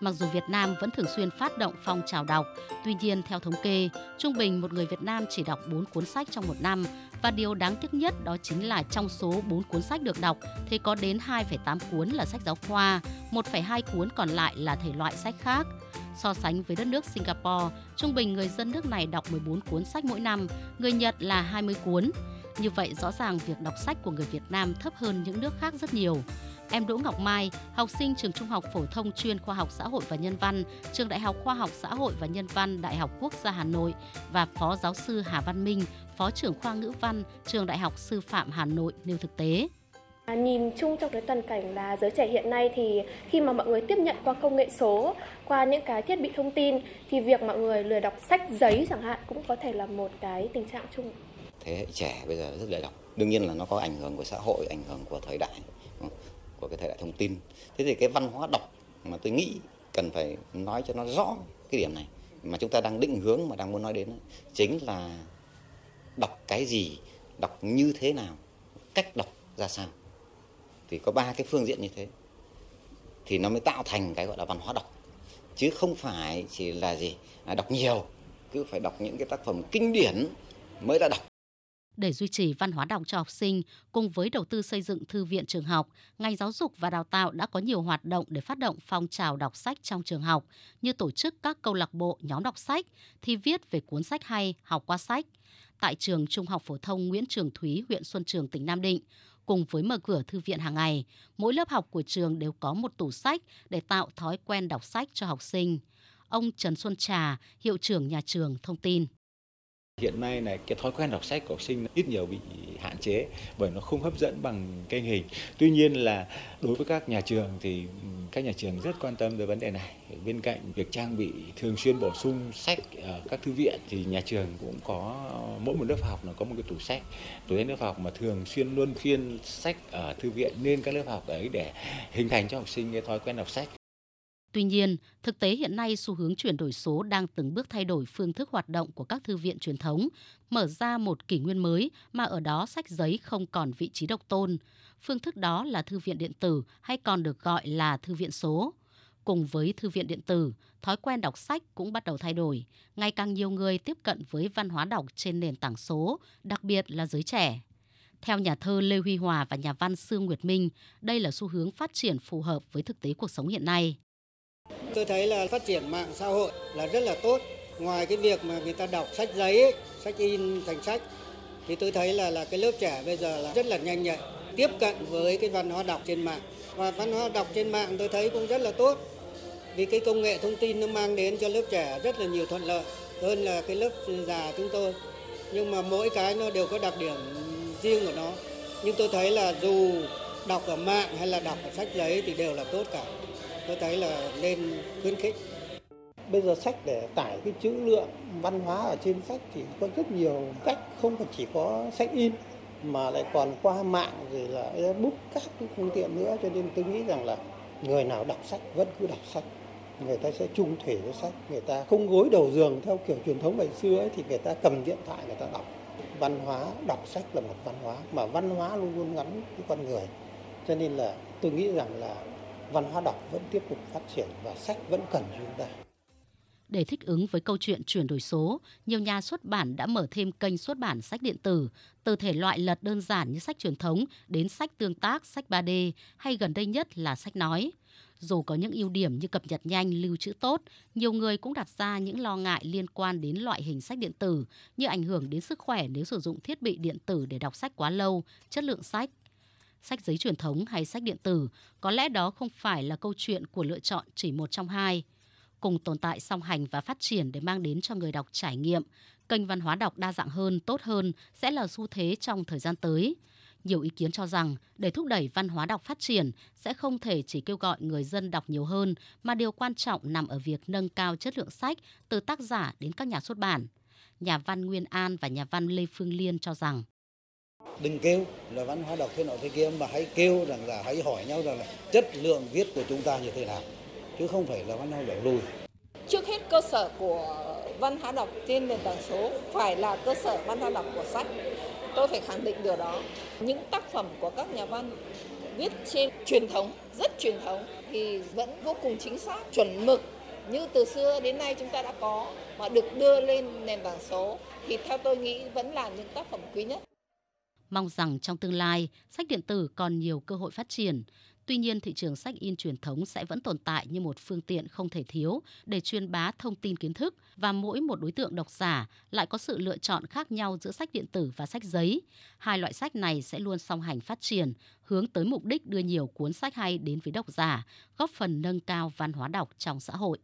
Mặc dù Việt Nam vẫn thường xuyên phát động phong trào đọc, tuy nhiên theo thống kê, trung bình một người Việt Nam chỉ đọc 4 cuốn sách trong một năm và điều đáng tiếc nhất đó chính là trong số 4 cuốn sách được đọc thì có đến 2,8 cuốn là sách giáo khoa, 1,2 cuốn còn lại là thể loại sách khác. So sánh với đất nước Singapore, trung bình người dân nước này đọc 14 cuốn sách mỗi năm, người Nhật là 20 cuốn. Như vậy rõ ràng việc đọc sách của người Việt Nam thấp hơn những nước khác rất nhiều. Em Đỗ Ngọc Mai, học sinh trường Trung học phổ thông chuyên khoa học xã hội và nhân văn, trường Đại học Khoa học xã hội và nhân văn Đại học Quốc gia Hà Nội và Phó giáo sư Hà Văn Minh, Phó trưởng khoa ngữ văn, trường Đại học Sư phạm Hà Nội nêu thực tế. À, nhìn chung trong cái toàn cảnh là giới trẻ hiện nay thì khi mà mọi người tiếp nhận qua công nghệ số, qua những cái thiết bị thông tin thì việc mọi người lười đọc sách giấy chẳng hạn cũng có thể là một cái tình trạng chung. Thế hệ trẻ bây giờ rất lười đọc. Đương nhiên là nó có ảnh hưởng của xã hội, ảnh hưởng của thời đại, của cái thời đại thông tin. Thế thì cái văn hóa đọc mà tôi nghĩ cần phải nói cho nó rõ cái điểm này mà chúng ta đang định hướng mà đang muốn nói đến chính là đọc cái gì, đọc như thế nào, cách đọc ra sao. Thì có ba cái phương diện như thế thì nó mới tạo thành cái gọi là văn hóa đọc. Chứ không phải chỉ là gì à, đọc nhiều cứ phải đọc những cái tác phẩm kinh điển mới là đọc để duy trì văn hóa đọc cho học sinh cùng với đầu tư xây dựng thư viện trường học, ngành giáo dục và đào tạo đã có nhiều hoạt động để phát động phong trào đọc sách trong trường học, như tổ chức các câu lạc bộ nhóm đọc sách, thi viết về cuốn sách hay, học qua sách. Tại trường Trung học phổ thông Nguyễn Trường Thúy, huyện Xuân Trường, tỉnh Nam Định, cùng với mở cửa thư viện hàng ngày, mỗi lớp học của trường đều có một tủ sách để tạo thói quen đọc sách cho học sinh. Ông Trần Xuân Trà, hiệu trưởng nhà trường thông tin. Hiện nay này, cái thói quen đọc sách của học sinh ít nhiều bị hạn chế bởi nó không hấp dẫn bằng kênh hình. Tuy nhiên là đối với các nhà trường thì các nhà trường rất quan tâm tới vấn đề này. Bên cạnh việc trang bị thường xuyên bổ sung sách ở các thư viện thì nhà trường cũng có, mỗi một lớp học nó có một cái tủ sách. Tủ sách lớp học mà thường xuyên luân phiên sách ở thư viện, nên các lớp học ấy để hình thành cho học sinh cái thói quen đọc sách. Tuy nhiên, thực tế hiện nay xu hướng chuyển đổi số đang từng bước thay đổi phương thức hoạt động của các thư viện truyền thống, mở ra một kỷ nguyên mới mà ở đó sách giấy không còn vị trí độc tôn. Phương thức đó là thư viện điện tử hay còn được gọi là thư viện số. Cùng với thư viện điện tử, thói quen đọc sách cũng bắt đầu thay đổi. Ngày càng nhiều người tiếp cận với văn hóa đọc trên nền tảng số, đặc biệt là giới trẻ. Theo nhà thơ Lê Huy Hòa và nhà văn Sương Nguyệt Minh, đây là xu hướng phát triển phù hợp với thực tế cuộc sống hiện nay. Tôi thấy là phát triển mạng xã hội là rất là tốt. Ngoài cái việc mà người ta đọc sách giấy, ấy, sách in thành sách, thì tôi thấy là là cái lớp trẻ bây giờ là rất là nhanh nhạy, tiếp cận với cái văn hóa đọc trên mạng. Và văn hóa đọc trên mạng tôi thấy cũng rất là tốt. Vì cái công nghệ thông tin nó mang đến cho lớp trẻ rất là nhiều thuận lợi hơn là cái lớp già chúng tôi. Nhưng mà mỗi cái nó đều có đặc điểm riêng của nó. Nhưng tôi thấy là dù đọc ở mạng hay là đọc ở sách giấy thì đều là tốt cả tôi thấy là nên khuyến khích. Bây giờ sách để tải cái chữ lượng văn hóa ở trên sách thì có rất nhiều cách không phải chỉ có sách in mà lại còn qua mạng rồi là ebook các cái phương tiện nữa. Cho nên tôi nghĩ rằng là người nào đọc sách vẫn cứ đọc sách. Người ta sẽ chung thủy với sách người ta không gối đầu giường theo kiểu truyền thống ngày xưa ấy, thì người ta cầm điện thoại người ta đọc. Văn hóa đọc sách là một văn hóa mà văn hóa luôn luôn gắn với con người. Cho nên là tôi nghĩ rằng là văn hóa đọc vẫn tiếp tục phát triển và sách vẫn cần chúng ta. Để thích ứng với câu chuyện chuyển đổi số, nhiều nhà xuất bản đã mở thêm kênh xuất bản sách điện tử, từ thể loại lật đơn giản như sách truyền thống đến sách tương tác, sách 3D hay gần đây nhất là sách nói. Dù có những ưu điểm như cập nhật nhanh, lưu trữ tốt, nhiều người cũng đặt ra những lo ngại liên quan đến loại hình sách điện tử như ảnh hưởng đến sức khỏe nếu sử dụng thiết bị điện tử để đọc sách quá lâu, chất lượng sách sách giấy truyền thống hay sách điện tử, có lẽ đó không phải là câu chuyện của lựa chọn chỉ một trong hai. Cùng tồn tại song hành và phát triển để mang đến cho người đọc trải nghiệm, kênh văn hóa đọc đa dạng hơn, tốt hơn sẽ là xu thế trong thời gian tới. Nhiều ý kiến cho rằng để thúc đẩy văn hóa đọc phát triển sẽ không thể chỉ kêu gọi người dân đọc nhiều hơn mà điều quan trọng nằm ở việc nâng cao chất lượng sách từ tác giả đến các nhà xuất bản. Nhà văn Nguyên An và nhà văn Lê Phương Liên cho rằng đừng kêu là văn hóa đọc thế nọ thế kia mà hãy kêu rằng là hãy hỏi nhau rằng là chất lượng viết của chúng ta như thế nào chứ không phải là văn hóa đọc lùi. Trước hết cơ sở của văn hóa đọc trên nền tảng số phải là cơ sở văn hóa đọc của sách. Tôi phải khẳng định điều đó. Những tác phẩm của các nhà văn viết trên truyền thống, rất truyền thống thì vẫn vô cùng chính xác, chuẩn mực. Như từ xưa đến nay chúng ta đã có mà được đưa lên nền tảng số thì theo tôi nghĩ vẫn là những tác phẩm quý nhất. Mong rằng trong tương lai, sách điện tử còn nhiều cơ hội phát triển. Tuy nhiên, thị trường sách in truyền thống sẽ vẫn tồn tại như một phương tiện không thể thiếu để truyền bá thông tin kiến thức và mỗi một đối tượng độc giả lại có sự lựa chọn khác nhau giữa sách điện tử và sách giấy. Hai loại sách này sẽ luôn song hành phát triển, hướng tới mục đích đưa nhiều cuốn sách hay đến với độc giả, góp phần nâng cao văn hóa đọc trong xã hội.